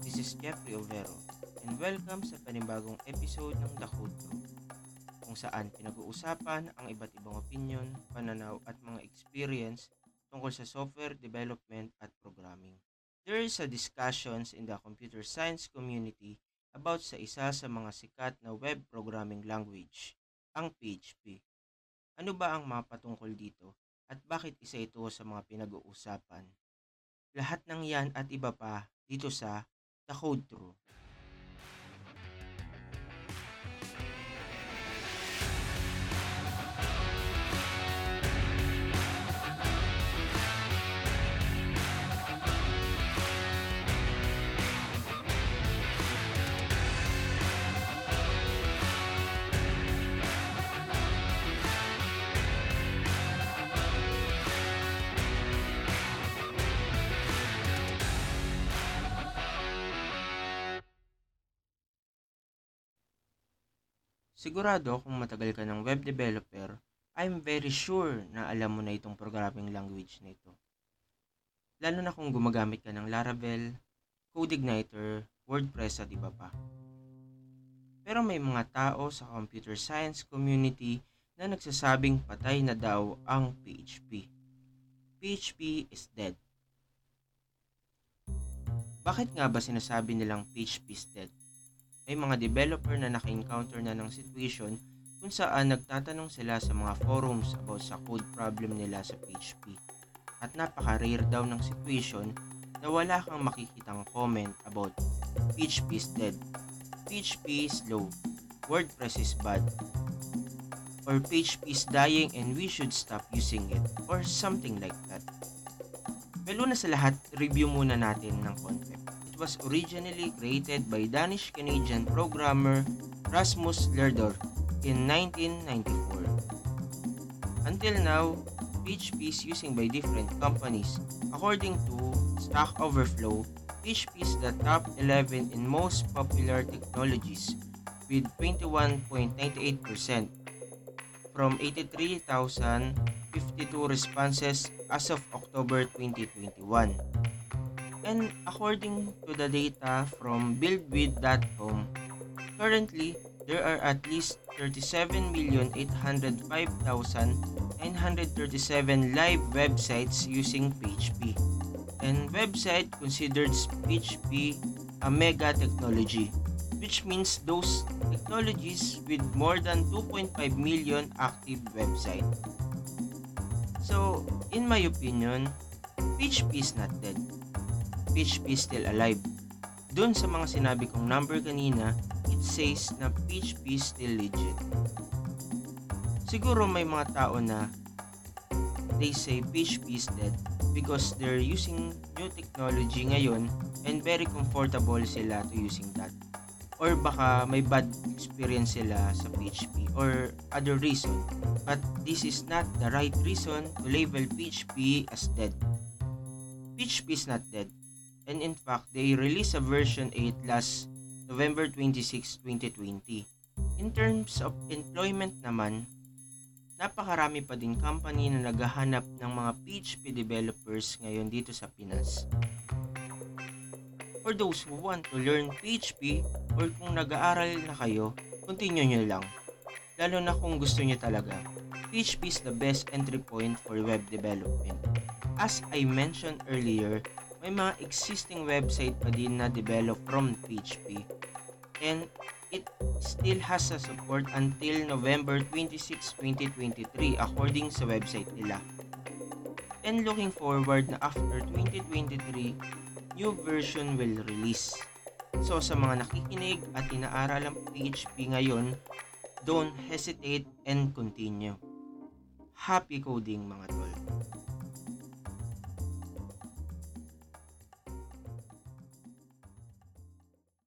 This is Jeffrey Overo and welcome sa panibagong episode ng The Code Crew kung saan pinag-uusapan ang iba't ibang opinion, pananaw at mga experience tungkol sa software development at programming. There is a discussions in the computer science community about sa isa sa mga sikat na web programming language, ang PHP. Ano ba ang mga patungkol dito at bakit isa ito sa mga pinag-uusapan? Lahat ng yan at iba pa dito sa The Code True. Sigurado kung matagal ka ng web developer, I'm very sure na alam mo na itong programming language na ito. Lalo na kung gumagamit ka ng Laravel, CodeIgniter, WordPress at iba pa. Pero may mga tao sa computer science community na nagsasabing patay na daw ang PHP. PHP is dead. Bakit nga ba sinasabi nilang PHP is dead? May mga developer na naka-encounter na ng situation kung saan nagtatanong sila sa mga forums about sa code problem nila sa PHP. At napaka-rare daw ng situation na wala kang makikitang comment about PHP is dead, PHP is slow, WordPress is bad, or PHP is dying and we should stop using it, or something like that. Pero na sa lahat, review muna natin ng concept was originally created by Danish-Canadian programmer Rasmus Lerder in 1994. Until now, PHP is using by different companies. According to Stack Overflow, PHP is the top 11 in most popular technologies with 21.98% from 83,052 responses as of October 2021. And according to the data from buildwith.com, currently there are at least 37,805,937 live websites using PHP. And website considers PHP a mega technology, which means those technologies with more than 2.5 million active websites. So, in my opinion, PHP is not dead PHP still alive. Doon sa mga sinabi kong number kanina, it says na PHP still legit. Siguro may mga tao na they say PHP is dead because they're using new technology ngayon and very comfortable sila to using that. Or baka may bad experience sila sa PHP or other reason. But this is not the right reason to label PHP as dead. PHP is not dead and in fact, they released a version 8 last November 26, 2020. In terms of employment naman, napakarami pa din company na naghahanap ng mga PHP developers ngayon dito sa Pinas. For those who want to learn PHP or kung nag-aaral na kayo, continue nyo lang. Lalo na kung gusto nyo talaga, PHP is the best entry point for web development. As I mentioned earlier, may mga existing website pa din na develop from PHP. And it still has a support until November 26, 2023 according sa website nila. And looking forward na after 2023, new version will release. So sa mga nakikinig at inaaral ang PHP ngayon, don't hesitate and continue. Happy coding mga tol!